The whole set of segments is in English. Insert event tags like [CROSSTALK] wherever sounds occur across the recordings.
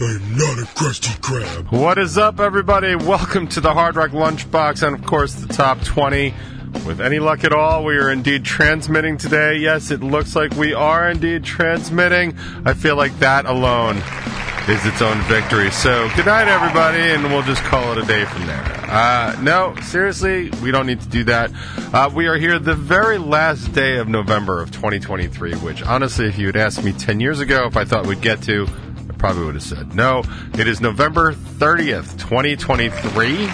I'm not a crusty crab. What is up, everybody? Welcome to the Hard Rock Lunchbox and, of course, the top 20. With any luck at all, we are indeed transmitting today. Yes, it looks like we are indeed transmitting. I feel like that alone is its own victory. So, good night, everybody, and we'll just call it a day from there. Uh, no, seriously, we don't need to do that. Uh, we are here the very last day of November of 2023, which, honestly, if you had asked me 10 years ago if I thought we'd get to, I probably would have said no. It is November 30th, 2023.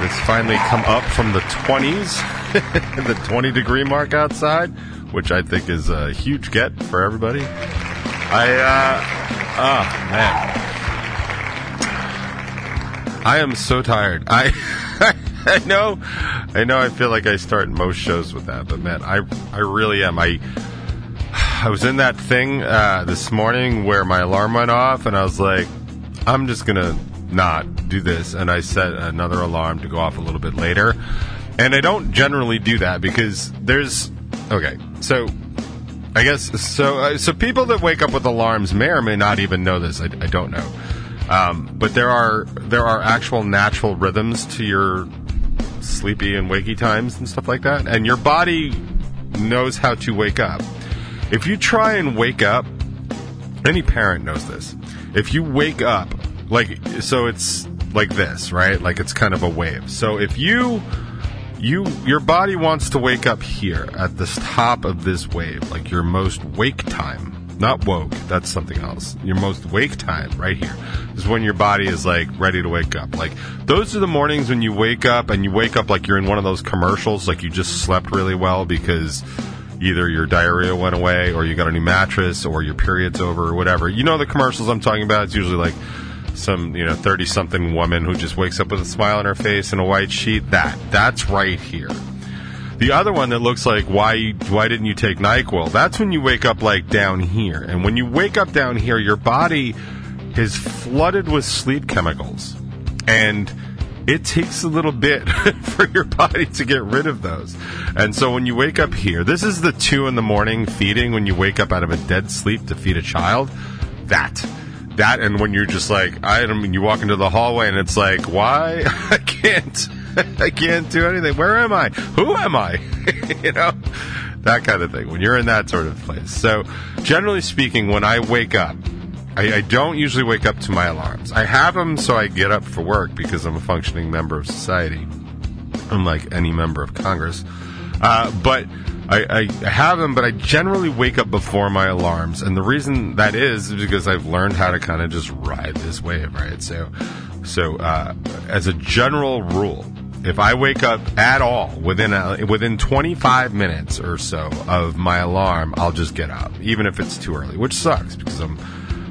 It's finally come up from the 20s, [LAUGHS] the 20 degree mark outside, which I think is a huge get for everybody. I, uh, oh, man. I am so tired. I, [LAUGHS] I know, I know. I feel like I start most shows with that, but man, I, I really am. I, I was in that thing uh, this morning where my alarm went off, and I was like, I'm just gonna not do this, and I set another alarm to go off a little bit later. And I don't generally do that because there's okay. So I guess so. Uh, so people that wake up with alarms may or may not even know this. I, I don't know. Um, but there are there are actual natural rhythms to your sleepy and wakey times and stuff like that, and your body knows how to wake up. If you try and wake up, any parent knows this. If you wake up, like so, it's like this, right? Like it's kind of a wave. So if you you your body wants to wake up here at the top of this wave, like your most wake time. Not woke, that's something else. Your most wake time right here is when your body is like ready to wake up. Like those are the mornings when you wake up and you wake up like you're in one of those commercials, like you just slept really well because either your diarrhea went away or you got a new mattress or your period's over or whatever. You know the commercials I'm talking about? It's usually like some, you know, 30 something woman who just wakes up with a smile on her face and a white sheet. That. That's right here. The other one that looks like why why didn't you take NyQuil? That's when you wake up like down here. And when you wake up down here, your body is flooded with sleep chemicals. And it takes a little bit [LAUGHS] for your body to get rid of those. And so when you wake up here, this is the two in the morning feeding when you wake up out of a dead sleep to feed a child. That. That and when you're just like, I don't mean, you walk into the hallway and it's like, why? [LAUGHS] I can't, [LAUGHS] I can't do anything. Where am I? Who am I? you know, that kind of thing. When you're in that sort of place. So generally speaking, when I wake up, I, I, don't usually wake up to my alarms. I have them so I get up for work because I'm a functioning member of society, unlike any member of Congress. Uh, but I, I, have them, but I generally wake up before my alarms, and the reason that is, is because I've learned how to kind of just ride this wave, right? So, so uh, as a general rule, if I wake up at all within a, within 25 minutes or so of my alarm, I'll just get up, even if it's too early, which sucks because I'm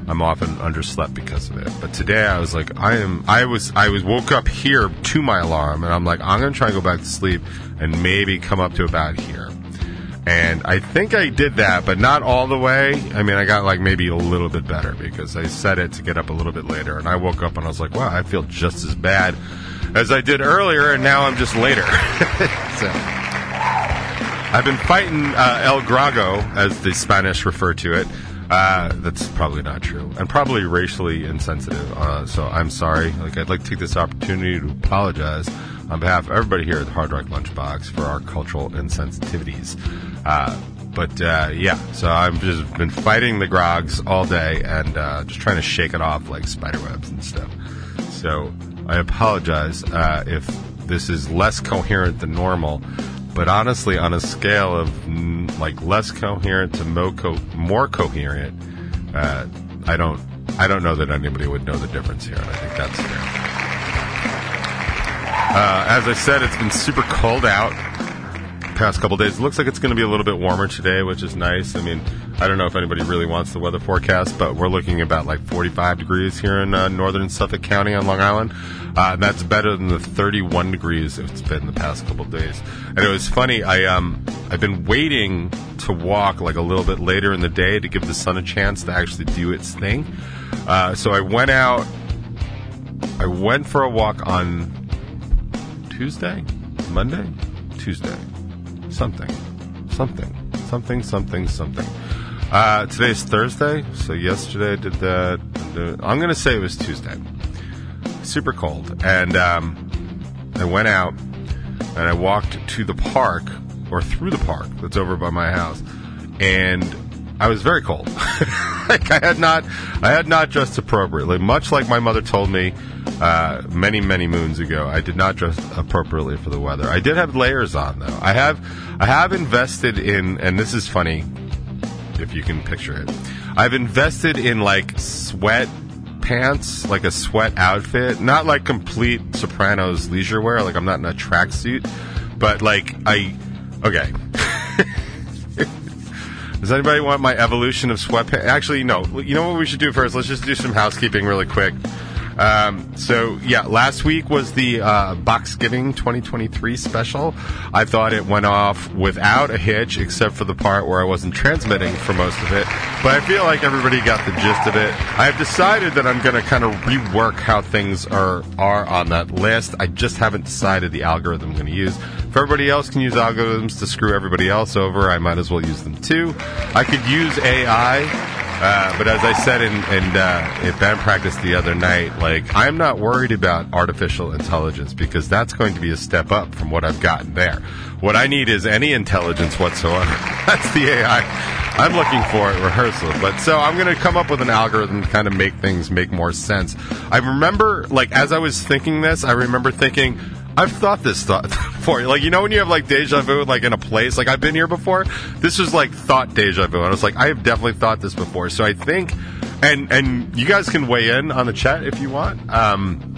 I'm often underslept because of it. But today I was like, I am, I was, I was woke up here to my alarm, and I'm like, I'm gonna try and go back to sleep and maybe come up to about here. And I think I did that, but not all the way. I mean, I got like maybe a little bit better because I set it to get up a little bit later, and I woke up and I was like, wow, I feel just as bad as I did earlier, and now I'm just later. [LAUGHS] so. I've been fighting uh, El Grago, as the Spanish refer to it, uh, that's probably not true, and probably racially insensitive. Uh, so I'm sorry. Like I'd like to take this opportunity to apologize on behalf of everybody here at the Hard Rock Lunchbox for our cultural insensitivities. Uh, but uh, yeah, so I've just been fighting the grogs all day and uh, just trying to shake it off like spiderwebs and stuff. So I apologize uh, if this is less coherent than normal but honestly, on a scale of mm, like less coherent to more, co- more coherent, uh, I don't I don't know that anybody would know the difference here, I think that's fair. Uh, as I said, it's been super cold out past couple days. It looks like it's going to be a little bit warmer today, which is nice. I mean, I don't know if anybody really wants the weather forecast, but we're looking about like 45 degrees here in uh, northern Suffolk County on Long Island. Uh, that's better than the 31 degrees it's been the past couple days. And it was funny. I um I've been waiting to walk like a little bit later in the day to give the sun a chance to actually do its thing. Uh, so I went out. I went for a walk on Tuesday, Monday, Tuesday, something, something, something, something, something. Uh, today's Thursday, so yesterday I did that. I'm going to say it was Tuesday. Super cold. And um, I went out and I walked to the park, or through the park that's over by my house. And I was very cold. [LAUGHS] like I had not, I had not dressed appropriately. Much like my mother told me uh, many, many moons ago, I did not dress appropriately for the weather. I did have layers on though. I have, I have invested in, and this is funny if you can picture it. I've invested in like sweat pants, like a sweat outfit, not like complete Sopranos leisure wear. Like I'm not in a tracksuit, but like I, okay. [LAUGHS] Does anybody want my evolution of sweatpants? Actually, no. You know what we should do first? Let's just do some housekeeping really quick. Um, so yeah, last week was the uh, Boxgiving 2023 special. I thought it went off without a hitch, except for the part where I wasn't transmitting for most of it. But I feel like everybody got the gist of it. I've decided that I'm going to kind of rework how things are are on that list. I just haven't decided the algorithm I'm going to use. If everybody else can use algorithms to screw everybody else over, I might as well use them too. I could use AI. Uh, but as I said in, in, uh, in band practice the other night, like I'm not worried about artificial intelligence because that's going to be a step up from what I've gotten there. What I need is any intelligence whatsoever. [LAUGHS] that's the AI I'm looking for at rehearsal. But so I'm going to come up with an algorithm to kind of make things make more sense. I remember, like, as I was thinking this, I remember thinking, I've thought this thought [LAUGHS] before. Like you know when you have like deja vu, like in a place. Like I've been here before. This was like thought deja vu, and I was like, I have definitely thought this before. So I think, and and you guys can weigh in on the chat if you want. Um,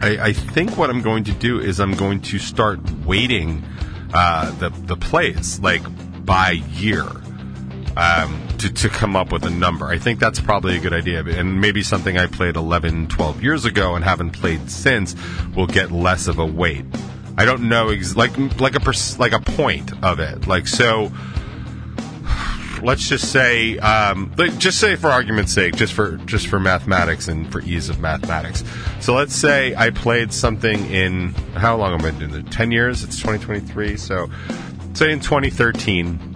I, I think what I'm going to do is I'm going to start weighting uh, the the plays like by year um, to, to come up with a number. I think that's probably a good idea. And maybe something I played 11, 12 years ago and haven't played since will get less of a weight. I don't know, ex- like like a pers- like a point of it. Like so, let's just say, um, like, just say for argument's sake, just for just for mathematics and for ease of mathematics. So let's say I played something in how long am I doing it? Ten years. It's 2023. So say in 2013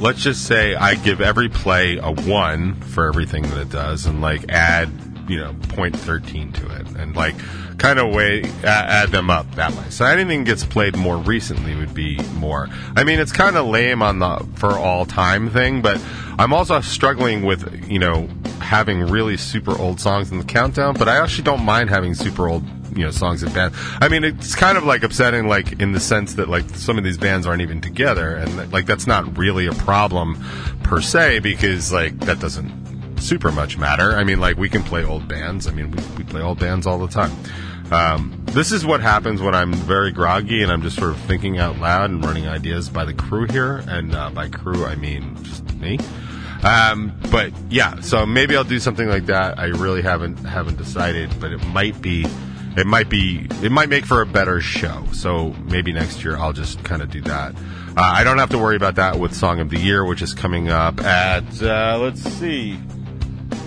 let's just say I give every play a one for everything that it does, and like add you know point thirteen to it, and like kind of way add them up that way. So anything gets played more recently would be more. I mean, it's kind of lame on the for all time thing, but I'm also struggling with you know having really super old songs in the countdown. But I actually don't mind having super old you know songs in band. I mean, it's kind of like upsetting, like in the sense that like some of these bands aren't even together, and like that's not really a problem per se because like that doesn't super much matter. I mean, like we can play old bands. I mean, we, we play old bands all the time. Um, this is what happens when I'm very groggy and I'm just sort of thinking out loud and running ideas by the crew here. And uh, by crew, I mean just me. Um, but yeah, so maybe I'll do something like that. I really haven't haven't decided, but it might be it might be it might make for a better show. So maybe next year I'll just kind of do that. Uh, I don't have to worry about that with Song of the Year, which is coming up at uh, let's see,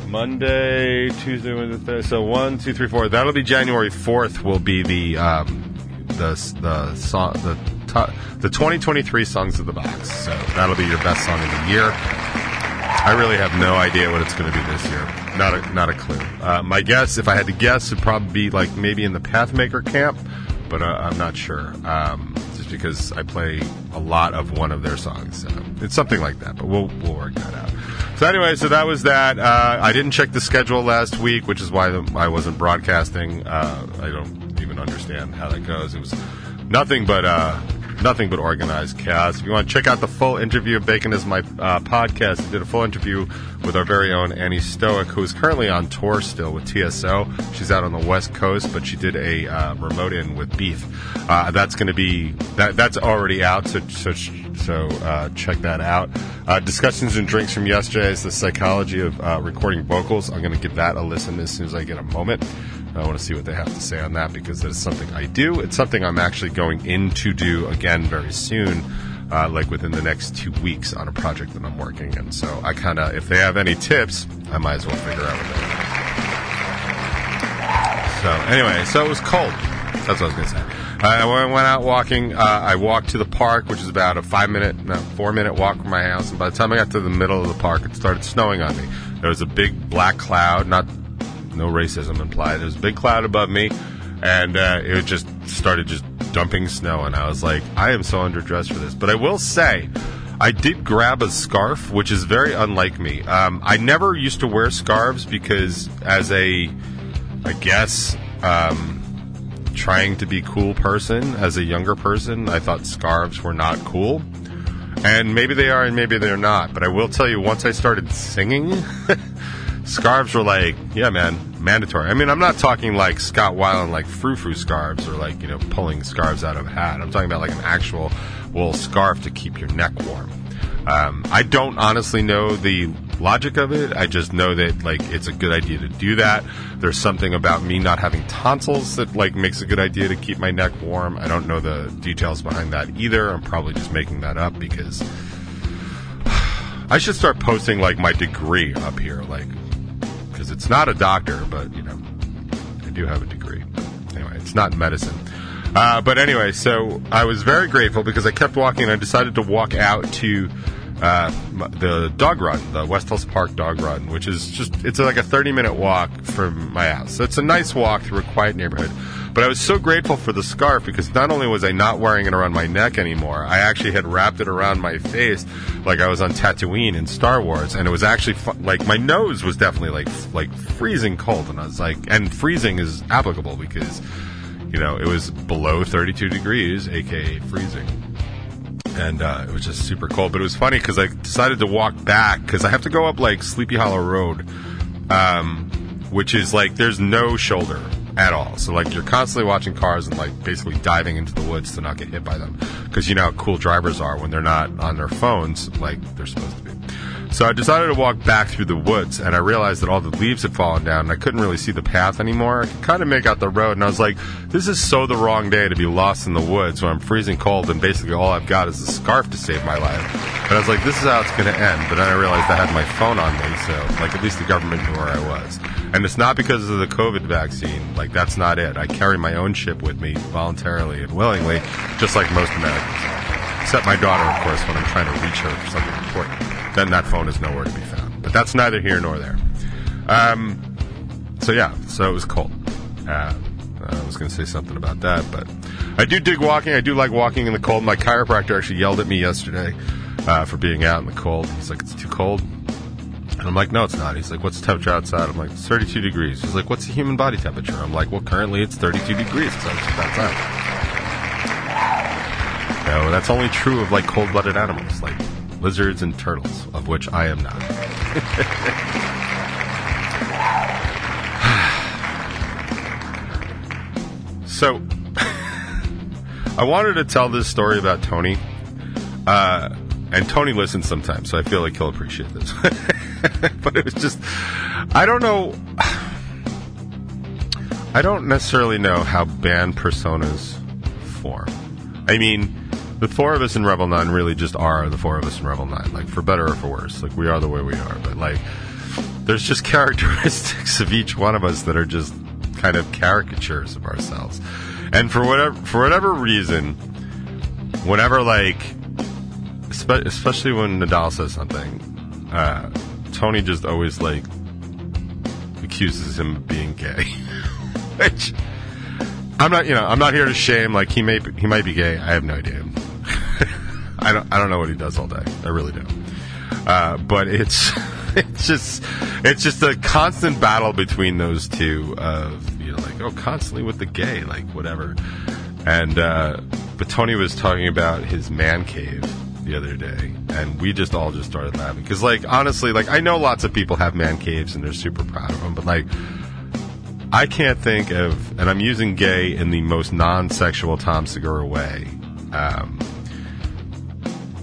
Monday, Tuesday, Wednesday, Thursday. So one, two, three, four. That'll be January fourth. Will be the um, the the song the the 2023 songs of the box. So that'll be your best song of the year. I really have no idea what it's going to be this year. Not a not a clue. Uh, my guess, if I had to guess, would probably be like maybe in the Pathmaker camp, but uh, I'm not sure. Um, just because I play a lot of one of their songs, so it's something like that. But we'll we'll work that out. So anyway, so that was that. Uh, I didn't check the schedule last week, which is why I wasn't broadcasting. Uh, I don't even understand how that goes. It was nothing but uh, nothing but organized chaos. If you want to check out the full interview Bacon is my uh, podcast, I did a full interview with our very own Annie Stoic, who is currently on tour still with TSO. She's out on the West Coast, but she did a uh, remote in with Beef. Uh, that's going to be that that's already out, so, so So uh, check that out. Uh, discussions and drinks from yesterday is the psychology of uh, recording vocals. I'm going to give that a listen as soon as I get a moment. I want to see what they have to say on that because that is something I do. It's something I'm actually going in to do again very soon, uh, like within the next two weeks on a project that I'm working in. So I kind of, if they have any tips, I might as well figure out what they So anyway, so it was cold. That's what I was going to say. I went out walking. Uh, I walked to the park, which is about a five minute, no, four minute walk from my house. And by the time I got to the middle of the park, it started snowing on me. There was a big black cloud, not no racism implied. There was a big cloud above me, and uh, it just started just dumping snow. And I was like, I am so underdressed for this. But I will say, I did grab a scarf, which is very unlike me. Um, I never used to wear scarves because, as a, I guess, um, trying to be cool person as a younger person, I thought scarves were not cool. And maybe they are and maybe they're not. But I will tell you, once I started singing, [LAUGHS] scarves were like, yeah, man, mandatory. I mean, I'm not talking like Scott Weiland, like frou frou scarves or like, you know, pulling scarves out of a hat. I'm talking about like an actual wool scarf to keep your neck warm. Um, I don't honestly know the logic of it. I just know that like it's a good idea to do that. There's something about me not having tonsils that like makes a good idea to keep my neck warm. I don't know the details behind that either. I'm probably just making that up because [SIGHS] I should start posting like my degree up here, like because it's not a doctor, but you know, I do have a degree. Anyway, it's not medicine. Uh, but anyway, so I was very grateful because I kept walking and I decided to walk out to uh, the dog run, the West Hills Park dog run, which is just, it's like a 30 minute walk from my house. So it's a nice walk through a quiet neighborhood. But I was so grateful for the scarf because not only was I not wearing it around my neck anymore, I actually had wrapped it around my face like I was on Tatooine in Star Wars, and it was actually fu- like my nose was definitely like like freezing cold, and I was like, and freezing is applicable because you know it was below 32 degrees, aka freezing. And uh, it was just super cold. But it was funny because I decided to walk back because I have to go up like Sleepy Hollow Road, um, which is like there's no shoulder at all. So like you're constantly watching cars and like basically diving into the woods to not get hit by them because you know how cool drivers are when they're not on their phones like they're supposed to be. So I decided to walk back through the woods, and I realized that all the leaves had fallen down, and I couldn't really see the path anymore. I could kind of make out the road, and I was like, "This is so the wrong day to be lost in the woods when I'm freezing cold, and basically all I've got is a scarf to save my life." But I was like, "This is how it's going to end." But then I realized I had my phone on me, so like at least the government knew where I was. And it's not because of the COVID vaccine. Like that's not it. I carry my own chip with me voluntarily and willingly, just like most Americans. Except my daughter, of course, when I'm trying to reach her for something important then that phone is nowhere to be found. But that's neither here nor there. Um, so yeah, so it was cold. Uh, I was going to say something about that, but I do dig walking. I do like walking in the cold. My chiropractor actually yelled at me yesterday uh, for being out in the cold. He's like, "It's too cold," and I'm like, "No, it's not." He's like, "What's the temperature outside?" I'm like, "It's 32 degrees." He's like, "What's the human body temperature?" I'm like, "Well, currently it's 32 degrees because it's outside." That's only true of like cold-blooded animals, like lizards and turtles, of which I am not. [SIGHS] so, [LAUGHS] I wanted to tell this story about Tony. Uh, and Tony listens sometimes, so I feel like he'll appreciate this. [LAUGHS] but it was just, I don't know. [SIGHS] I don't necessarily know how band personas form. I mean, the four of us in Revel 9 really just are the four of us in Revel 9. Like, for better or for worse. Like, we are the way we are. But, like, there's just [LAUGHS] characteristics of each one of us that are just kind of caricatures of ourselves. And for whatever, for whatever reason, whenever, like, especially when Nadal says something, uh, Tony just always, like, accuses him of being gay. [LAUGHS] Which, I'm not, you know, I'm not here to shame. Like he may, he might be gay. I have no idea. I don't I don't know what he does all day. I really do. Uh, but it's [LAUGHS] it's just it's just a constant battle between those two of you know like oh constantly with the gay like whatever. And uh, but Tony was talking about his man cave the other day, and we just all just started laughing because like honestly like I know lots of people have man caves and they're super proud of them, but like. I can't think of, and I'm using gay in the most non-sexual Tom Segura way. Um,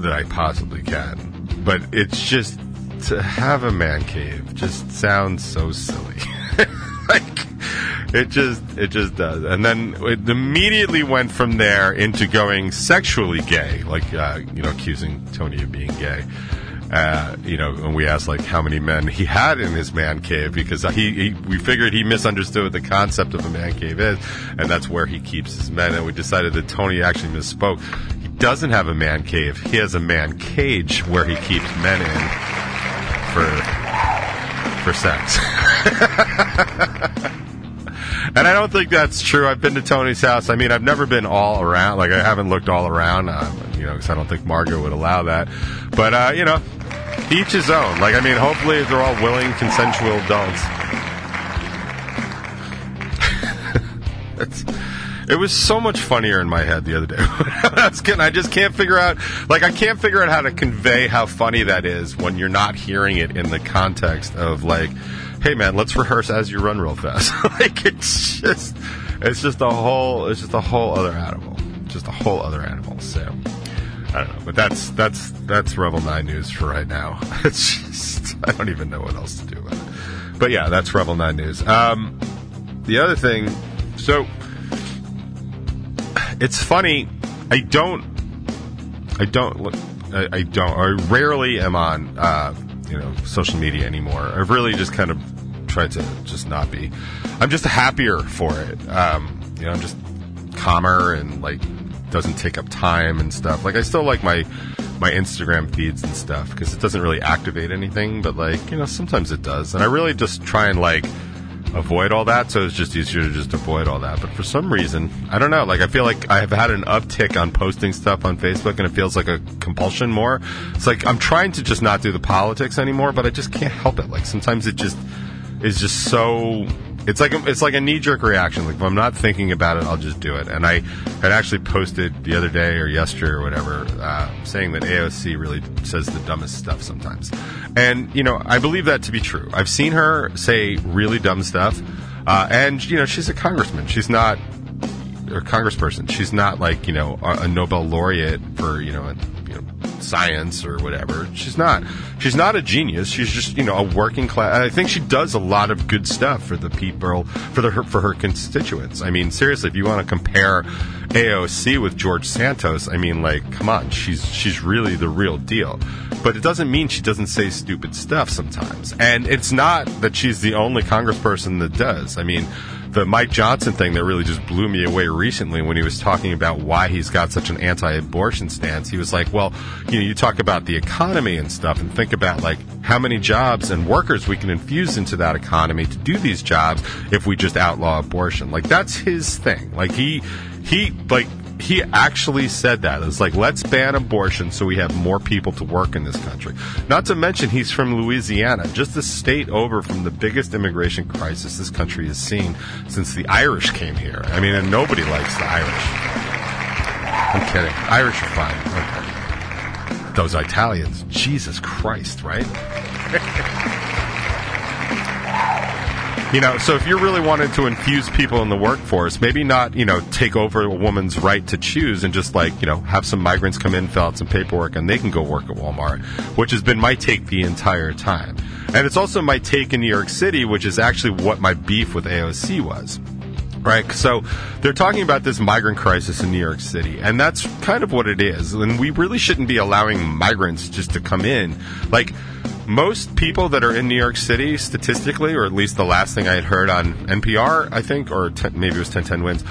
that I possibly can. But it's just to have a man cave just sounds so silly. [LAUGHS] like it just it just does. And then it immediately went from there into going sexually gay, like uh, you know, accusing Tony of being gay. Uh, you know, and we asked like how many men he had in his man cave because he, he we figured he misunderstood what the concept of a man cave is, and that's where he keeps his men. And we decided that Tony actually misspoke. He doesn't have a man cave. He has a man cage where he keeps men in for for sex. [LAUGHS] and I don't think that's true. I've been to Tony's house. I mean, I've never been all around. Like I haven't looked all around. Uh, you know, because I don't think Margot would allow that. But uh, you know, each his own. Like I mean, hopefully they're all willing, consensual adults. [LAUGHS] it was so much funnier in my head the other day. [LAUGHS] I, I just can't figure out, like, I can't figure out how to convey how funny that is when you're not hearing it in the context of like, hey man, let's rehearse as you run real fast. [LAUGHS] like, it's just, it's just a whole, it's just a whole other animal, just a whole other animal. So. I don't know, but that's that's that's Revel Nine news for right now. [LAUGHS] It's just I don't even know what else to do about it. But yeah, that's Revel Nine news. Um, the other thing, so it's funny. I don't, I don't, I, I don't, I rarely am on, uh, you know, social media anymore. I've really just kind of tried to just not be. I'm just happier for it. Um, you know, I'm just calmer and like doesn't take up time and stuff. Like I still like my my Instagram feeds and stuff because it doesn't really activate anything, but like you know sometimes it does. And I really just try and like avoid all that, so it's just easier to just avoid all that. But for some reason, I don't know. Like I feel like I have had an uptick on posting stuff on Facebook, and it feels like a compulsion more. It's like I'm trying to just not do the politics anymore, but I just can't help it. Like sometimes it just is just so. It's like a, it's like a knee jerk reaction. Like if I'm not thinking about it, I'll just do it. And I had actually posted the other day or yesterday or whatever, uh, saying that AOC really says the dumbest stuff sometimes. And you know, I believe that to be true. I've seen her say really dumb stuff, uh, and you know, she's a congressman. She's not or congressperson. She's not like you know a, a Nobel laureate for you know, a, you know science or whatever. She's not. She's not a genius. She's just you know a working class. I think she does a lot of good stuff for the people for the her, for her constituents. I mean, seriously, if you want to compare AOC with George Santos, I mean, like, come on, she's she's really the real deal. But it doesn't mean she doesn't say stupid stuff sometimes. And it's not that she's the only congressperson that does. I mean the Mike Johnson thing that really just blew me away recently when he was talking about why he's got such an anti-abortion stance. He was like, "Well, you know, you talk about the economy and stuff, and think about like how many jobs and workers we can infuse into that economy to do these jobs if we just outlaw abortion." Like that's his thing. Like he he like he actually said that. It's like, let's ban abortion so we have more people to work in this country. Not to mention, he's from Louisiana, just a state over from the biggest immigration crisis this country has seen since the Irish came here. I mean, and nobody likes the Irish. I'm kidding. Irish are fine. Okay. Those Italians, Jesus Christ, right? [LAUGHS] You know, so if you're really wanting to infuse people in the workforce, maybe not, you know, take over a woman's right to choose and just like, you know, have some migrants come in, fill out some paperwork, and they can go work at Walmart, which has been my take the entire time. And it's also my take in New York City, which is actually what my beef with AOC was. Right. So they're talking about this migrant crisis in New York City, and that's kind of what it is. And we really shouldn't be allowing migrants just to come in. Like, most people that are in New York City, statistically, or at least the last thing I had heard on NPR, I think, or 10, maybe it was 1010 Wins,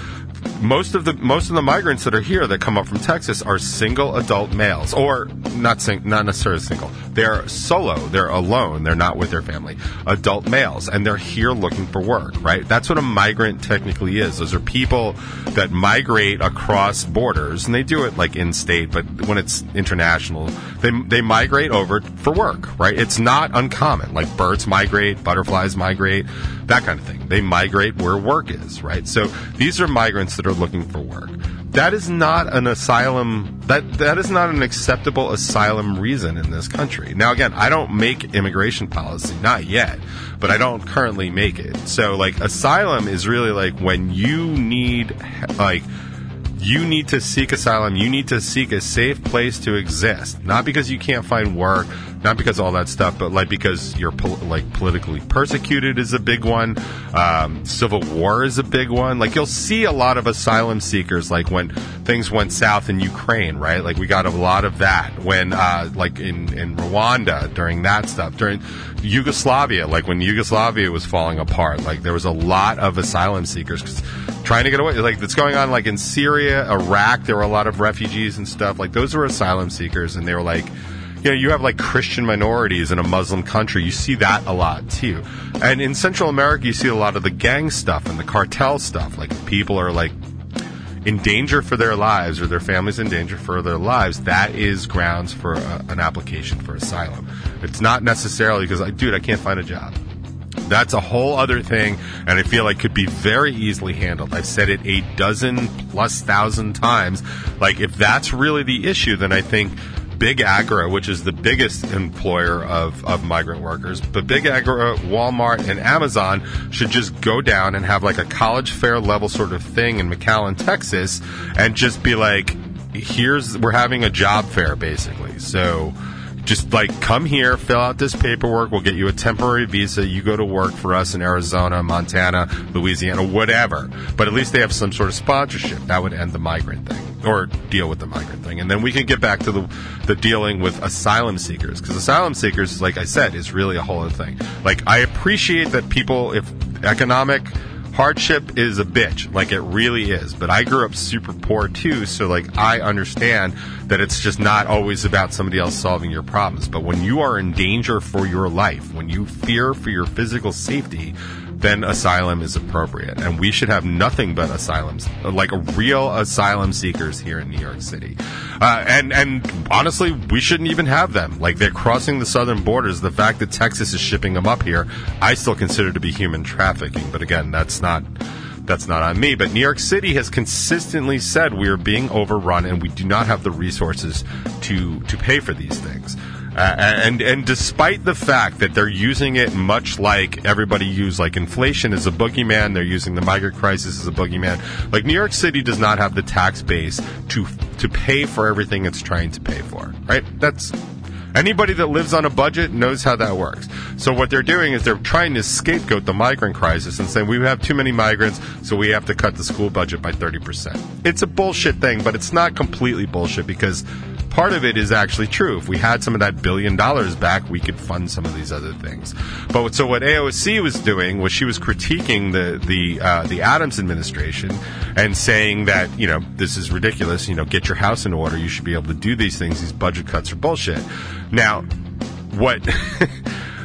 most of the most of the migrants that are here that come up from Texas are single adult males, or not sing, not necessarily single. They're solo. They're alone. They're not with their family. Adult males, and they're here looking for work. Right. That's what a migrant technically is. Those are people that migrate across borders, and they do it like in state, but when it's international, they they migrate over for work. Right. It's not uncommon. Like birds migrate, butterflies migrate, that kind of thing. They migrate where work is. Right. So these are migrants that are looking for work. That is not an asylum. That that is not an acceptable asylum reason in this country. Now, again, I don't make immigration policy, not yet, but I don't currently make it. So, like, asylum is really like when you need like you need to seek asylum. You need to seek a safe place to exist. Not because you can't find work, not because all that stuff, but like because you're pol- like politically persecuted is a big one. Um, civil war is a big one. Like you'll see a lot of asylum seekers, like when things went south in Ukraine, right? Like we got a lot of that when, uh, like in in Rwanda during that stuff during Yugoslavia, like when Yugoslavia was falling apart. Like there was a lot of asylum seekers 'cause trying to get away. Like that's going on, like in Syria, Iraq. There were a lot of refugees and stuff. Like those were asylum seekers, and they were like you know, you have like Christian minorities in a Muslim country. You see that a lot too. And in Central America, you see a lot of the gang stuff and the cartel stuff. Like people are like in danger for their lives or their families in danger for their lives. That is grounds for a, an application for asylum. It's not necessarily because, like, dude, I can't find a job. That's a whole other thing, and I feel like could be very easily handled. I've said it a dozen plus thousand times. Like, if that's really the issue, then I think Big Agro, which is the biggest employer of, of migrant workers, but Big Agro, Walmart, and Amazon should just go down and have like a college fair level sort of thing in McAllen, Texas, and just be like, here's, we're having a job fair basically. So, just like come here, fill out this paperwork. We'll get you a temporary visa. You go to work for us in Arizona, Montana, Louisiana, whatever. But at least they have some sort of sponsorship. That would end the migrant thing or deal with the migrant thing. And then we can get back to the, the dealing with asylum seekers. Because asylum seekers, like I said, is really a whole other thing. Like, I appreciate that people, if economic hardship is a bitch. Like it really is. But i grew up super poor too so like i understand that it's just not always about somebody else solving your problems. But when you are in danger for your life when you fear for your physical safety then asylum is appropriate. And we should have nothing but asylums like real asylum seekers here in new york city. Uh, and and honestly we shouldn't even have them. Like they're crossing the southern borders. The fact that texas is shipping them up here i still consider to be human trafficking. But again that's not that's not on me. But New York City has consistently said we are being overrun and we do not have the resources to to pay for these things. Uh, and and despite the fact that they're using it much like everybody used like inflation as a boogeyman, they're using the migrant crisis as a boogeyman. Like New York City does not have the tax base to to pay for everything it's trying to pay for. Right? That's Anybody that lives on a budget knows how that works. So what they're doing is they're trying to scapegoat the migrant crisis and saying we have too many migrants, so we have to cut the school budget by 30%. It's a bullshit thing, but it's not completely bullshit because part of it is actually true. If we had some of that billion dollars back, we could fund some of these other things. But so what AOC was doing was she was critiquing the the uh, the Adams administration and saying that you know this is ridiculous. You know, get your house in order. You should be able to do these things. These budget cuts are bullshit. Now, what? [LAUGHS]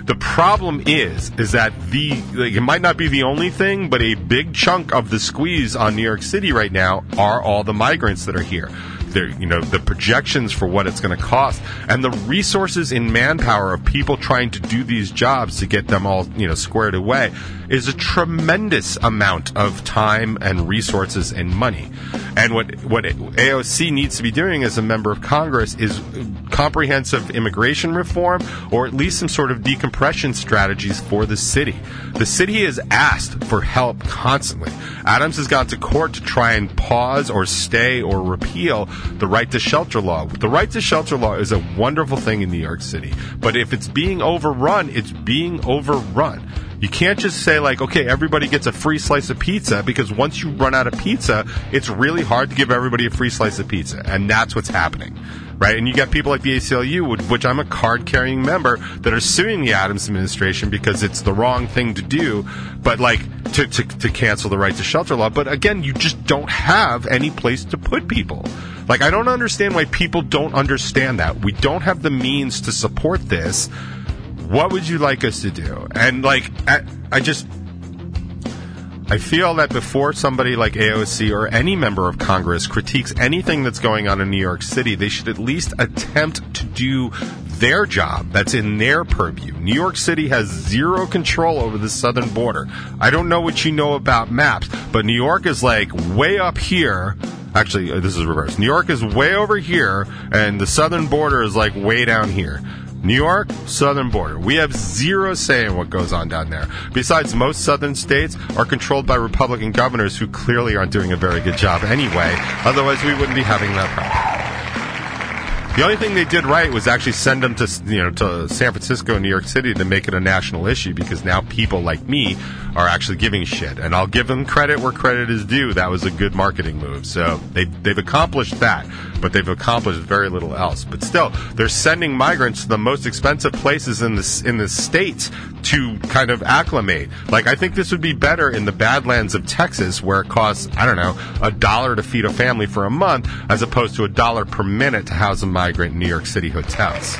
The problem is, is that the like, it might not be the only thing, but a big chunk of the squeeze on New York City right now are all the migrants that are here. They're, you know, the projections for what it's going to cost and the resources in manpower of people trying to do these jobs to get them all, you know, squared away is a tremendous amount of time and resources and money. And what what AOC needs to be doing as a member of Congress is comprehensive immigration reform or at least some sort of decompression strategies for the city. The city has asked for help constantly. Adams has gone to court to try and pause or stay or repeal the right to shelter law. The right to shelter law is a wonderful thing in New York City, but if it's being overrun, it's being overrun. You can't just say like, okay, everybody gets a free slice of pizza because once you run out of pizza, it's really hard to give everybody a free slice of pizza, and that's what's happening. Right, and you got people like the ACLU, which I'm a card-carrying member, that are suing the Adams administration because it's the wrong thing to do, but like to, to, to cancel the right to shelter law. But again, you just don't have any place to put people. Like, I don't understand why people don't understand that. We don't have the means to support this. What would you like us to do? And like, I, I just, I feel that before somebody like AOC or any member of Congress critiques anything that's going on in New York City, they should at least attempt to do their job that's in their purview. New York City has zero control over the southern border. I don't know what you know about maps, but New York is like way up here. Actually, uh, this is reverse. New York is way over here, and the southern border is like way down here. New York, southern border. We have zero say in what goes on down there. Besides, most southern states are controlled by Republican governors who clearly aren't doing a very good job anyway. Otherwise, we wouldn't be having that problem. The only thing they did right was actually send them to you know to San Francisco and New York City to make it a national issue because now people like me are actually giving shit, and I'll give them credit where credit is due. That was a good marketing move. So they they've accomplished that, but they've accomplished very little else. But still, they're sending migrants to the most expensive places in the in the states to kind of acclimate. Like I think this would be better in the Badlands of Texas, where it costs I don't know a dollar to feed a family for a month, as opposed to a dollar per minute to house a migrant in New York City hotels.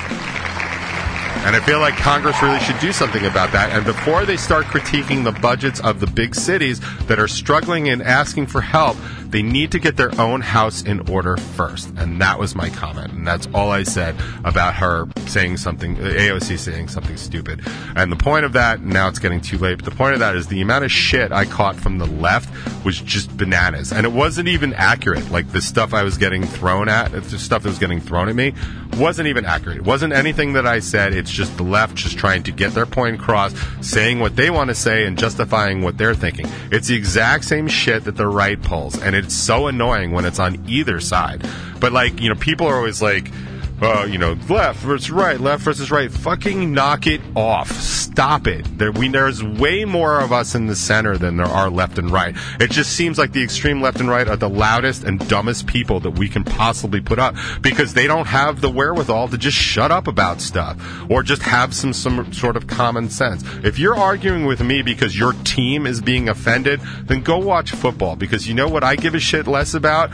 And I feel like Congress really should do something about that. And before they start critiquing the budgets of the big cities that are struggling and asking for help, they need to get their own house in order first. And that was my comment. And that's all I said about her saying something, AOC saying something stupid. And the point of that, now it's getting too late, but the point of that is the amount of shit I caught from the left was just bananas. And it wasn't even accurate. Like the stuff I was getting thrown at, the stuff that was getting thrown at me, wasn't even accurate. It wasn't anything that I said. It's just the left just trying to get their point across, saying what they want to say and justifying what they're thinking. It's the exact same shit that the right pulls. And it's so annoying when it's on either side. But like, you know, people are always like, uh, you know, left versus right, left versus right. Fucking knock it off. Stop it. There, we, there's way more of us in the center than there are left and right. It just seems like the extreme left and right are the loudest and dumbest people that we can possibly put up because they don't have the wherewithal to just shut up about stuff or just have some, some sort of common sense. If you're arguing with me because your team is being offended, then go watch football because you know what I give a shit less about?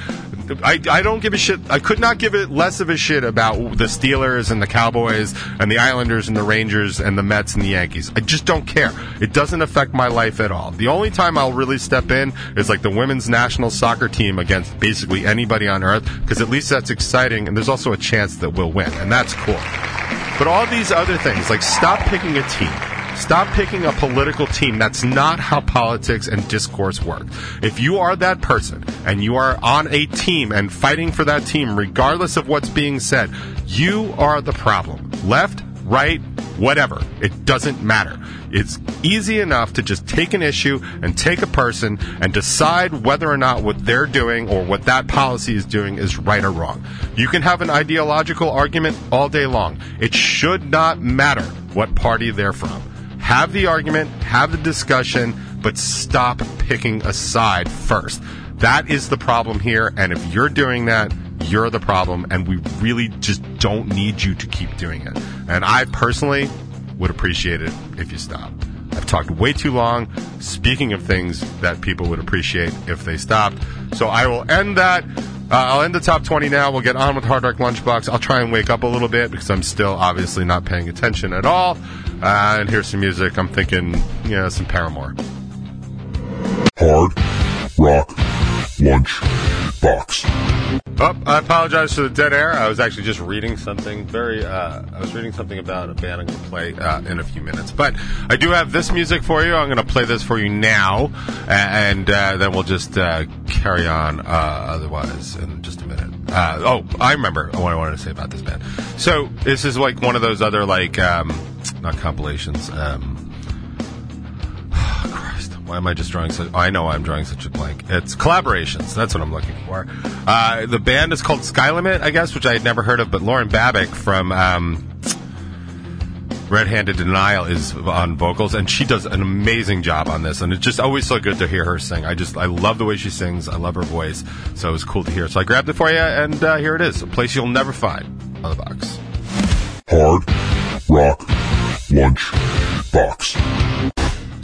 I, I don't give a shit. I could not give it less of a shit about the Steelers and the Cowboys and the Islanders and the Rangers and the Mets and the Yankees. I just don't care. It doesn't affect my life at all. The only time I'll really step in is like the women's national soccer team against basically anybody on earth because at least that's exciting and there's also a chance that we'll win and that's cool. But all these other things, like stop picking a team. Stop picking a political team. That's not how politics and discourse work. If you are that person and you are on a team and fighting for that team, regardless of what's being said, you are the problem. Left, right, whatever. It doesn't matter. It's easy enough to just take an issue and take a person and decide whether or not what they're doing or what that policy is doing is right or wrong. You can have an ideological argument all day long. It should not matter what party they're from have the argument, have the discussion, but stop picking a side first. That is the problem here, and if you're doing that, you're the problem, and we really just don't need you to keep doing it. And I personally would appreciate it if you stop. I've talked way too long, speaking of things that people would appreciate if they stopped. So I will end that. Uh, I'll end the top 20 now. We'll get on with Hard Rock Lunchbox. I'll try and wake up a little bit because I'm still obviously not paying attention at all. Uh, and here's some music. I'm thinking, know, some Paramore. Hard Rock Lunch Box. Oh, I apologize for the dead air. I was actually just reading something very. Uh, I was reading something about a band I'm going to play uh, in a few minutes. But I do have this music for you. I'm going to play this for you now, and uh, then we'll just uh, carry on. Uh, otherwise, in just a minute. Uh, oh, I remember what I wanted to say about this band. So this is like one of those other like um, not compilations. Um, why am I just drawing such? I know I'm drawing such a blank. It's collaborations. That's what I'm looking for. Uh, the band is called Sky Limit, I guess, which I had never heard of. But Lauren Babic from um, Red Handed Denial is on vocals, and she does an amazing job on this. And it's just always so good to hear her sing. I just I love the way she sings. I love her voice. So it was cool to hear. So I grabbed it for you, and uh, here it is, a place you'll never find on the box. Hard Rock Lunch Box.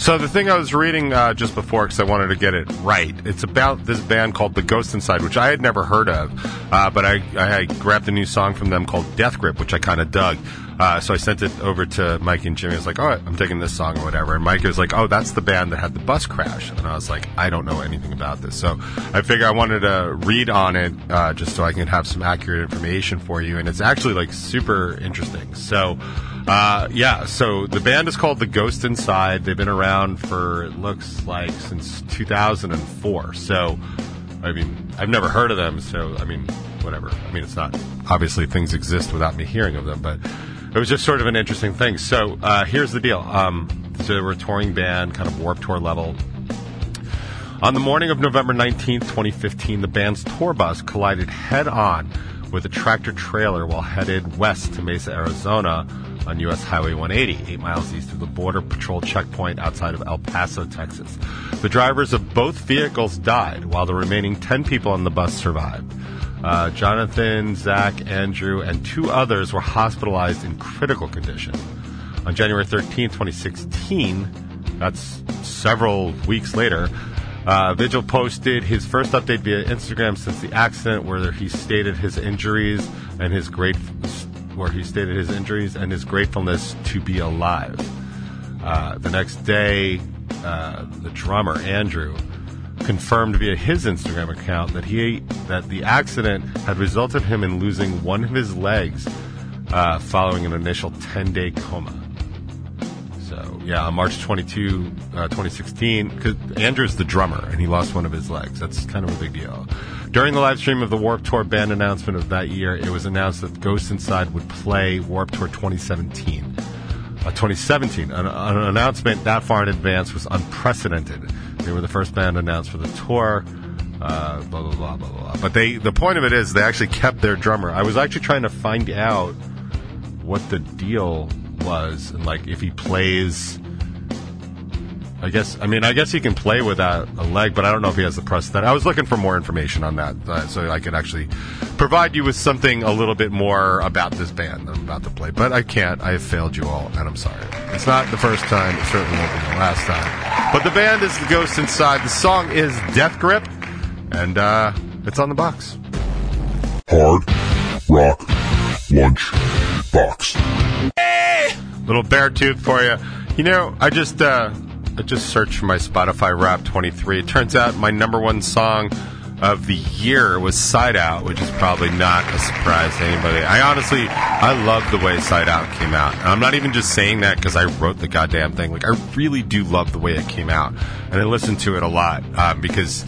So the thing I was reading uh, just before, because I wanted to get it right, it's about this band called The Ghost Inside, which I had never heard of, uh, but I, I grabbed a new song from them called Death Grip, which I kind of dug. Uh, so I sent it over to Mike and Jimmy. I was like, "All right, I'm taking this song or whatever." And Mike was like, "Oh, that's the band that had the bus crash." And I was like, "I don't know anything about this." So I figured I wanted to read on it uh, just so I can have some accurate information for you. And it's actually like super interesting. So. Uh, yeah, so the band is called The Ghost Inside. They've been around for, it looks like, since 2004. So, I mean, I've never heard of them, so, I mean, whatever. I mean, it's not, obviously, things exist without me hearing of them, but it was just sort of an interesting thing. So uh, here's the deal. Um, so they were a touring band, kind of warp tour level. On the morning of November 19th, 2015, the band's tour bus collided head on with a tractor trailer while headed west to Mesa, Arizona on U.S. Highway 180, eight miles east of the Border Patrol checkpoint outside of El Paso, Texas. The drivers of both vehicles died, while the remaining 10 people on the bus survived. Uh, Jonathan, Zach, Andrew, and two others were hospitalized in critical condition. On January 13, 2016, that's several weeks later, uh, Vigil posted his first update via Instagram since the accident, where he stated his injuries and his great, where he stated his injuries and his gratefulness to be alive. Uh, the next day, uh, the drummer Andrew confirmed via his Instagram account that he that the accident had resulted him in losing one of his legs uh, following an initial 10-day coma. So yeah, on March 22, uh, 2016, because Andrew's the drummer and he lost one of his legs. That's kind of a big deal. During the live stream of the Warped Tour band announcement of that year, it was announced that Ghost Inside would play Warped Tour 2017. Uh, 2017, an, an announcement that far in advance was unprecedented. They were the first band announced for the tour. Uh, blah blah blah blah blah. But they, the point of it is, they actually kept their drummer. I was actually trying to find out what the deal was, and like if he plays. I guess. I mean, I guess he can play without a leg, but I don't know if he has the prosthetic. I was looking for more information on that, uh, so I could actually provide you with something a little bit more about this band that I'm about to play. But I can't. I have failed you all, and I'm sorry. It's not the first time. It certainly won't be the last time. But the band is the Ghost Inside. The song is Death Grip, and uh, it's on the box. Hard Rock Lunch Box. Hey! Little Beartooth for you. You know, I just uh, I just searched for my Spotify Rap 23. It turns out my number one song of the year was Side Out, which is probably not a surprise to anybody. I honestly, I love the way Side Out came out. And I'm not even just saying that because I wrote the goddamn thing. Like, I really do love the way it came out. And I listened to it a lot um, because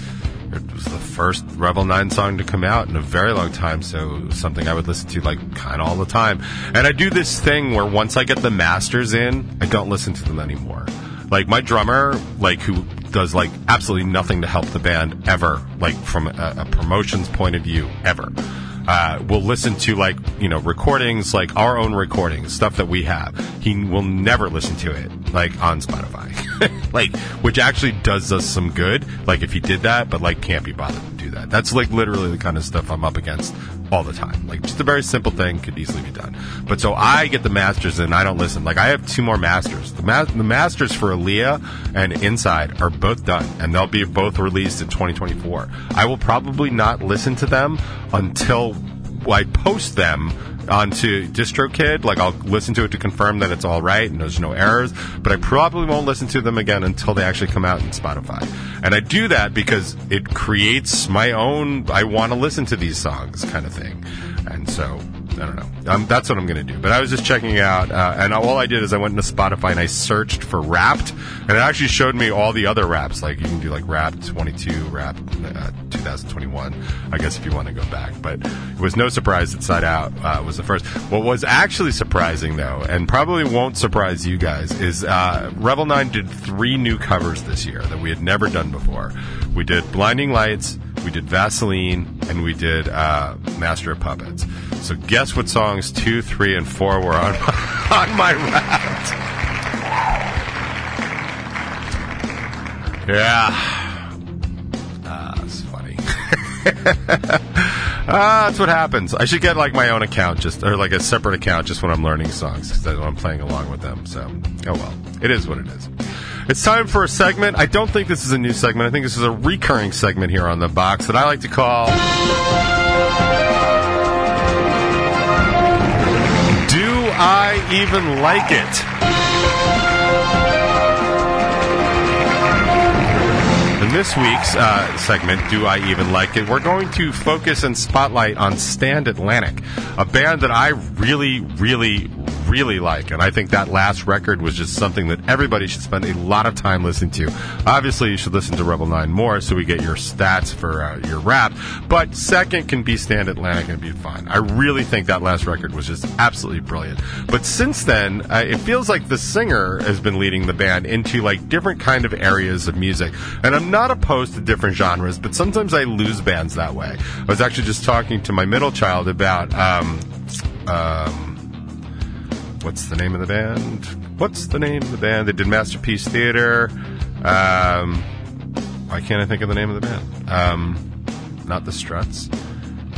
it was the first Revel 9 song to come out in a very long time, so it was something I would listen to like kind of all the time. And I do this thing where once I get the masters in, I don't listen to them anymore. Like my drummer, like who does like absolutely nothing to help the band ever, like from a, a promotions point of view, ever. Uh, will listen to like you know recordings, like our own recordings, stuff that we have. He will never listen to it like on Spotify, [LAUGHS] like which actually does us some good. Like if he did that, but like can't be bothered to do that. That's like literally the kind of stuff I'm up against all the time. Like just a very simple thing could easily be done. But so I get the masters and I don't listen. Like I have two more masters. The, ma- the masters for Aaliyah and Inside are both done and they'll be both released in 2024. I will probably not listen to them until I post them onto DistroKid. Like I'll listen to it to confirm that it's all right and there's no errors, but I probably won't listen to them again until they actually come out in Spotify. And I do that because it creates my own I want to listen to these songs kind of thing. And so I don't know. Um, that's what I'm going to do. But I was just checking out, uh, and all I did is I went into Spotify and I searched for Wrapped, and it actually showed me all the other raps. Like you can do like Wrapped 22, Wrapped uh, 2021. I guess if you want to go back, but it was no surprise that Side Out uh, was the first. What was actually surprising though, and probably won't surprise you guys, is uh, Revel Nine did three new covers this year that we had never done before. We did Blinding Lights, we did Vaseline, and we did uh, Master of Puppets. So guess what songs two, three, and four were on [LAUGHS] on my Wrapped? Yeah. Ah, it's funny. [LAUGHS] ah, that's what happens. I should get like my own account, just or like a separate account, just when I'm learning songs, because I'm playing along with them. So, oh well, it is what it is. It's time for a segment. I don't think this is a new segment. I think this is a recurring segment here on the box that I like to call. Do I even like it? In this week's uh, segment, Do I Even Like It, we're going to focus and spotlight on Stand Atlantic, a band that I really, really, really like. And I think that last record was just something that everybody should spend a lot of time listening to. Obviously, you should listen to Revel 9 more so we get your stats for uh, your rap. But second can be Stand Atlantic and be fine. I really think that last record was just absolutely brilliant. But since then, uh, it feels like the singer has been leading the band into like different kind of areas of music. And I'm not opposed to different genres, but sometimes I lose bands that way. I was actually just talking to my middle child about um, um, what's the name of the band? What's the name of the band? They did Masterpiece Theater. Um, why can't I think of the name of the band? Um, not the Struts.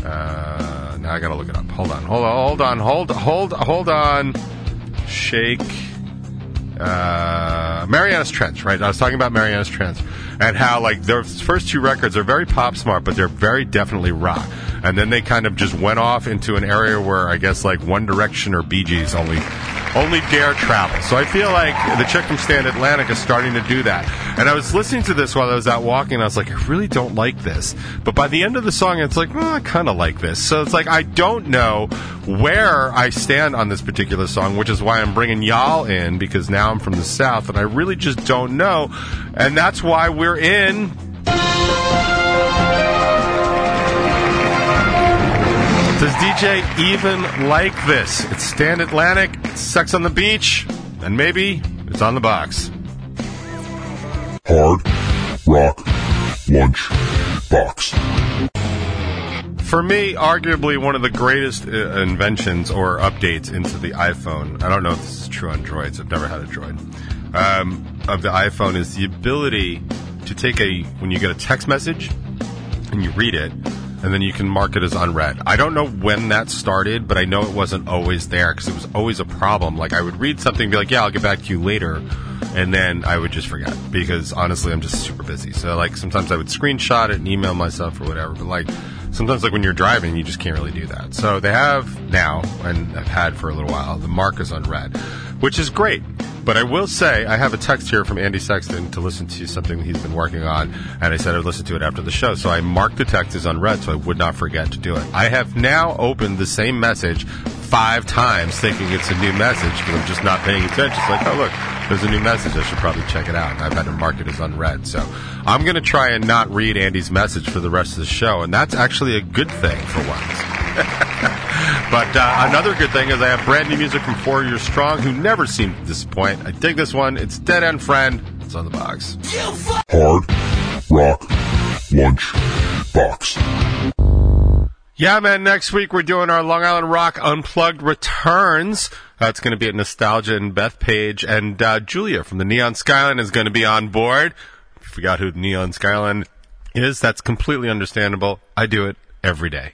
Uh, now I gotta look it up. Hold on, hold on, hold on, hold, hold, hold on. Shake. Uh, Marianas Trench, right? I was talking about Marianas Trench and how like their first two records are very pop smart, but they're very definitely rock. And then they kind of just went off into an area where I guess like One Direction or Bee Gees only only dare travel. So I feel like the chick from Stand Atlantic is starting to do that. And I was listening to this while I was out walking, and I was like, I really don't like this. But by the end of the song, it's like, well, I kind of like this. So it's like, I don't know where I stand on this particular song, which is why I'm bringing y'all in, because now I'm from the South, and I really just don't know. And that's why we're in Does DJ even like this? It's Stand Atlantic, it's Sex on the Beach, and maybe it's on the box. Hard Rock Lunch Box. For me, arguably one of the greatest uh, inventions or updates into the iPhone. I don't know if this is true on Droids. I've never had a Droid. Um, of the iPhone is the ability to take a when you get a text message and you read it, and then you can mark it as unread. I don't know when that started, but I know it wasn't always there because it was always a problem. Like I would read something, be like, "Yeah, I'll get back to you later," and then I would just forget because honestly, I'm just super busy. So like sometimes I would screenshot it and email myself or whatever. But like sometimes like when you're driving, you just can't really do that. So they have now and I've had for a little while the mark is unread, which is great. But I will say, I have a text here from Andy Sexton to listen to something he's been working on, and I said I'd listen to it after the show. So I marked the text as unread so I would not forget to do it. I have now opened the same message five times thinking it's a new message, but I'm just not paying attention. It's like, oh, look, there's a new message. I should probably check it out. And I've had to mark it as unread. So I'm going to try and not read Andy's message for the rest of the show, and that's actually a good thing for once. [LAUGHS] But uh, another good thing is I have brand new music from Four Years Strong, who never seem to disappoint. I dig this one. It's Dead End Friend. It's on the box. Hard Rock Lunch Box. Yeah, man. Next week we're doing our Long Island Rock Unplugged returns. That's going to be at Nostalgia and Bethpage and uh, Julia from the Neon Skyline is going to be on board. If you forgot who the Neon Skyline is, that's completely understandable. I do it every day.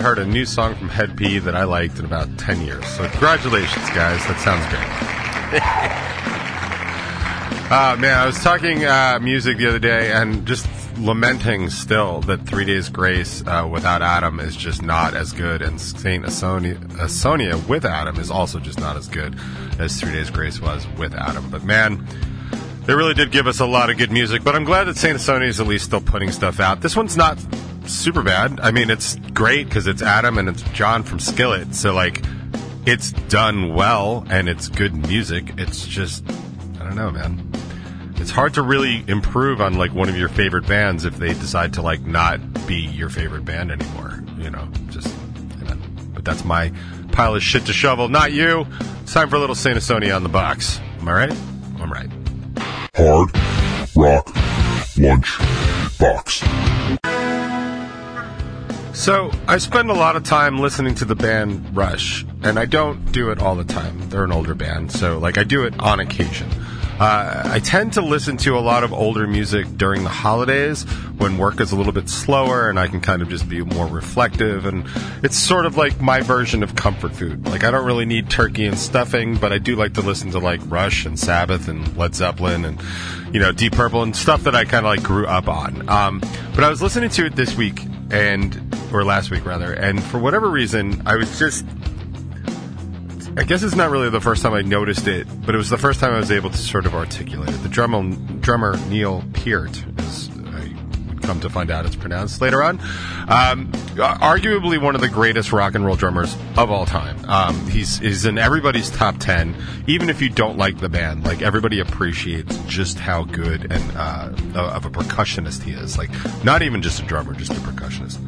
Not heard a new song from Head P that I liked in about 10 years. So, congratulations, guys. That sounds great. [LAUGHS] uh, man, I was talking uh, music the other day and just lamenting still that Three Days Grace uh, without Adam is just not as good, and Saint Asonia, Asonia with Adam is also just not as good as Three Days Grace was with Adam. But man, they really did give us a lot of good music. But I'm glad that Saint Asonia is at least still putting stuff out. This one's not super bad. I mean, it's great because it's Adam and it's John from Skillet. So like, it's done well and it's good music. It's just, I don't know, man it's hard to really improve on like one of your favorite bands if they decide to like not be your favorite band anymore. You know, just. You know. But that's my pile of shit to shovel, not you. It's time for a little Saint Asonia on the box. Am I right? I'm right. Hard Rock Lunch Box. So I spend a lot of time listening to the band Rush, and I don't do it all the time. They're an older band, so like I do it on occasion. Uh, I tend to listen to a lot of older music during the holidays when work is a little bit slower and I can kind of just be more reflective. And it's sort of like my version of comfort food. Like, I don't really need turkey and stuffing, but I do like to listen to like Rush and Sabbath and Led Zeppelin and, you know, Deep Purple and stuff that I kind of like grew up on. Um, but I was listening to it this week and, or last week rather, and for whatever reason, I was just I guess it's not really the first time I noticed it, but it was the first time I was able to sort of articulate it. The drummer, drummer Neil Peart, as I would come to find out it's pronounced later on, um, arguably one of the greatest rock and roll drummers of all time. Um, he's, he's in everybody's top 10, even if you don't like the band. Like, everybody appreciates just how good and uh, of a percussionist he is. Like, not even just a drummer, just a percussionist.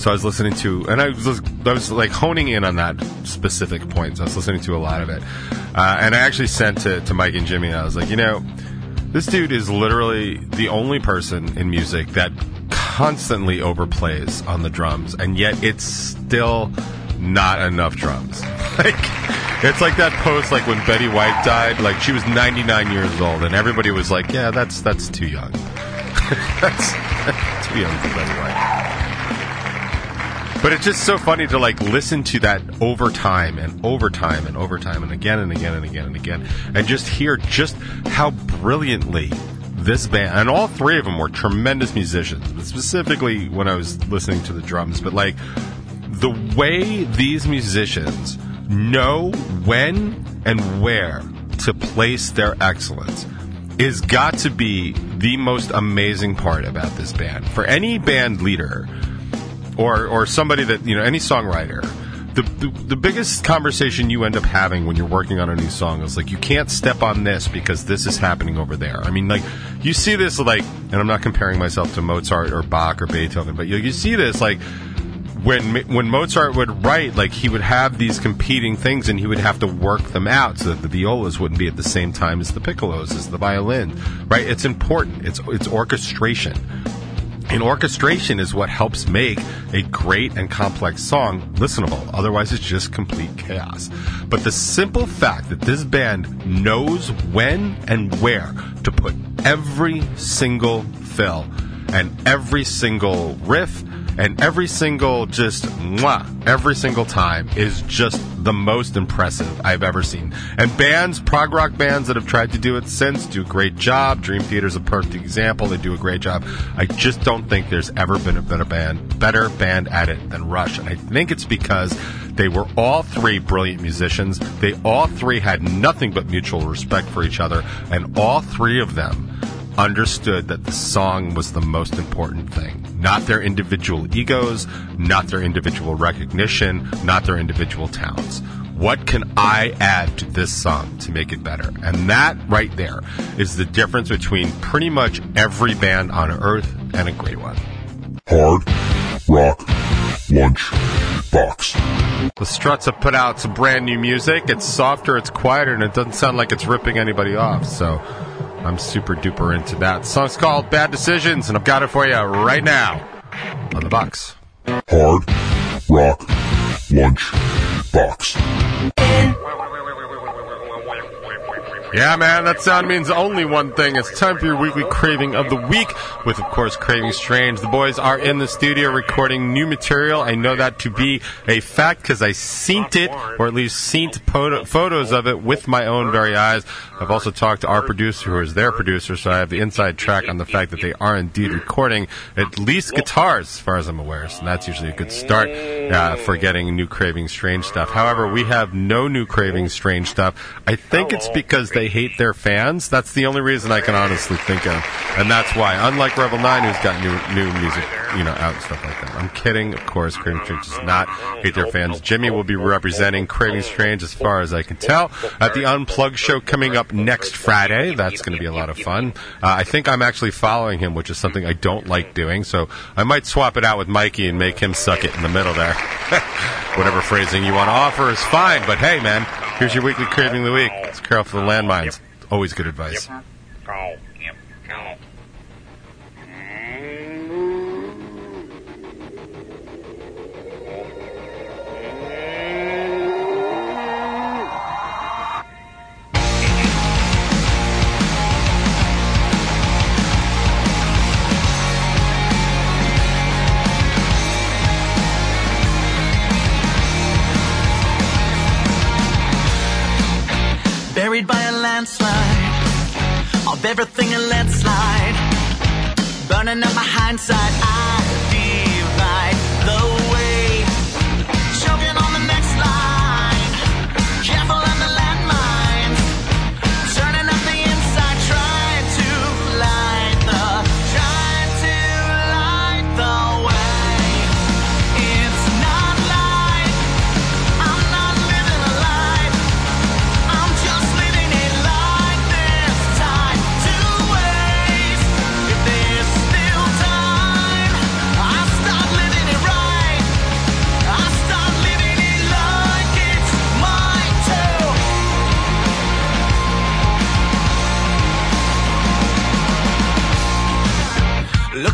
So I was listening to, and I was, I was like honing in on that specific point. So I was listening to a lot of it, uh, and I actually sent to, to Mike and Jimmy. And I was like, you know, this dude is literally the only person in music that constantly overplays on the drums, and yet it's still not enough drums. [LAUGHS] like it's like that post, like when Betty White died. Like she was 99 years old, and everybody was like, yeah, that's that's too young. [LAUGHS] that's, that's [LAUGHS] too young for Betty White. But it's just so funny to like listen to that over time and over time and over time and again and again and again and again and just hear just how brilliantly this band and all three of them were tremendous musicians. But specifically when I was listening to the drums, but like the way these musicians know when and where to place their excellence is got to be the most amazing part about this band. For any band leader or or somebody that you know any songwriter the, the, the biggest conversation you end up having when you're working on a new song is like you can't step on this because this is happening over there. I mean, like you see this like, and I'm not comparing myself to Mozart or Bach or Beethoven, but you, you see this like when when Mozart would write, like he would have these competing things, and he would have to work them out so that the violas wouldn't be at the same time as the piccolos, as the violin. Right? It's important. It's it's orchestration. And orchestration is what helps make a great and complex song listenable. Otherwise, it's just complete chaos. But the simple fact that this band knows when and where to put every single fill and every single riff and every single just mwah, every single time is just the most impressive I've ever seen. And bands, prog rock bands that have tried to do it since do a great job. Dream Theater's a perfect example. They do a great job. I just don't think there's ever been a better band, better band at it than Rush. And I think it's because they were all three brilliant musicians. They all three had nothing but mutual respect for each other, and all three of them understood that the song was the most important thing. Not their individual egos, not their individual recognition, not their individual talents. What can I add to this song to make it better? And that right there is the difference between pretty much every band on earth and a great one. Hard Rock Lunch Box. The Struts have put out some brand new music. It's softer, it's quieter, and it doesn't sound like it's ripping anybody off. So I'm super duper into that. The song's called Bad Decisions, and I've got it for you right now on the box. Hard Rock Lunch Box. Yeah, man, that sound means only one thing. It's time for your weekly craving of the week, with, of course, Craving Strange. The boys are in the studio recording new material. I know that to be a fact because I seen it, or at least seen poto- photos of it with my own very eyes. I've also talked to our producer, who is their producer, so I have the inside track on the fact that they are indeed recording at least guitars, as far as I'm aware. So that's usually a good start uh, for getting new Craving Strange stuff. However, we have no new Craving Strange stuff. I think it's because they hate their fans. That's the only reason I can honestly think of, and that's why. Unlike Revel Nine, who's got new new music, you know, out and stuff like that. I'm kidding, of course. Craving Strange does not hate their fans. Jimmy will be representing Craving Strange, as far as I can tell, at the Unplugged show coming up next Friday. That's going to be a lot of fun. Uh, I think I'm actually following him, which is something I don't like doing. So I might swap it out with Mikey and make him suck it in the middle there. [LAUGHS] Whatever phrasing you want to offer is fine. But hey, man, here's your weekly craving of the week. It's Carol for the uh, landmines. Always good advice. Buried oh. Landslide of everything and let slide. Burning up my hindsight, I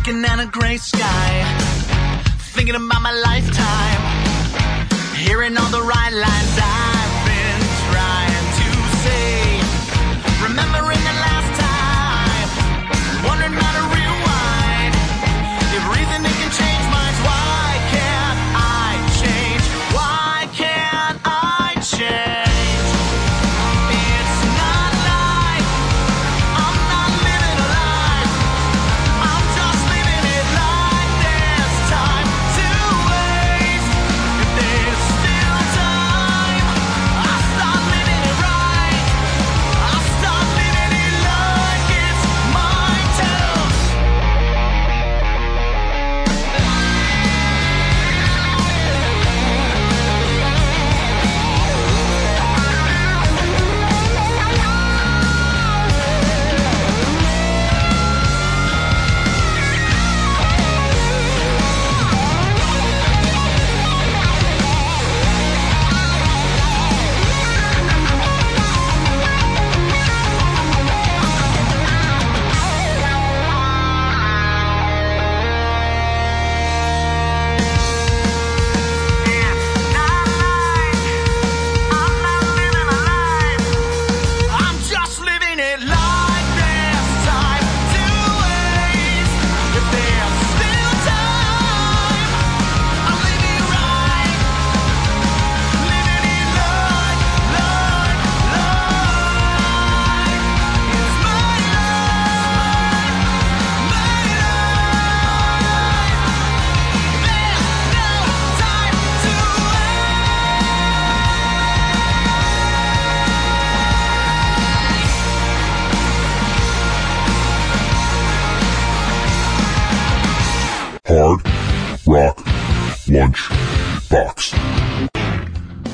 Looking at a gray sky, thinking about my lifetime, hearing all the right lines. I've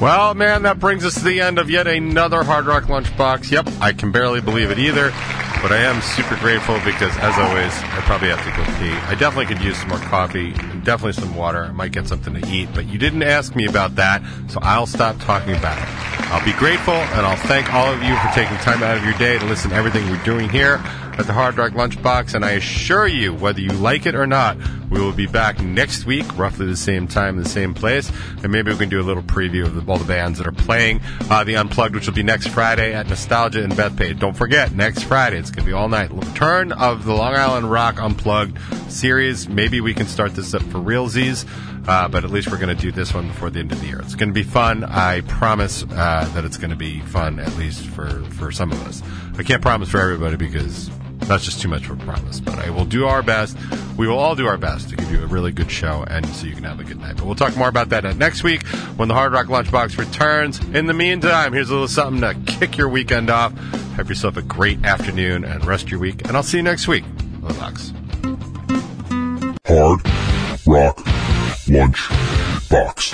Well, man, that brings us to the end of yet another Hard Rock Lunchbox. Yep, I can barely believe it either, but I am super grateful because, as always, I probably have to go pee. I definitely could use some more coffee, definitely some water. I might get something to eat, but you didn't ask me about that, so I'll stop talking about it. I'll be grateful, and I'll thank all of you for taking time out of your day to listen to everything we're doing here. At the Hard Rock Lunchbox, and I assure you, whether you like it or not, we will be back next week, roughly the same time, the same place, and maybe we can do a little preview of the, all the bands that are playing uh, the Unplugged, which will be next Friday at Nostalgia in Bethpage. Don't forget, next Friday, it's going to be all night. Return of the Long Island Rock Unplugged series. Maybe we can start this up for realsies. Uh, but at least we're going to do this one before the end of the year. It's going to be fun. I promise uh, that it's going to be fun, at least for, for some of us. I can't promise for everybody because that's just too much of a promise. But I will do our best. We will all do our best to give you a really good show and so you can have a good night. But we'll talk more about that next week when the Hard Rock Lunchbox returns. In the meantime, here's a little something to kick your weekend off. Have yourself a great afternoon and rest your week. And I'll see you next week. Relax. Hard Rock Lunch Box.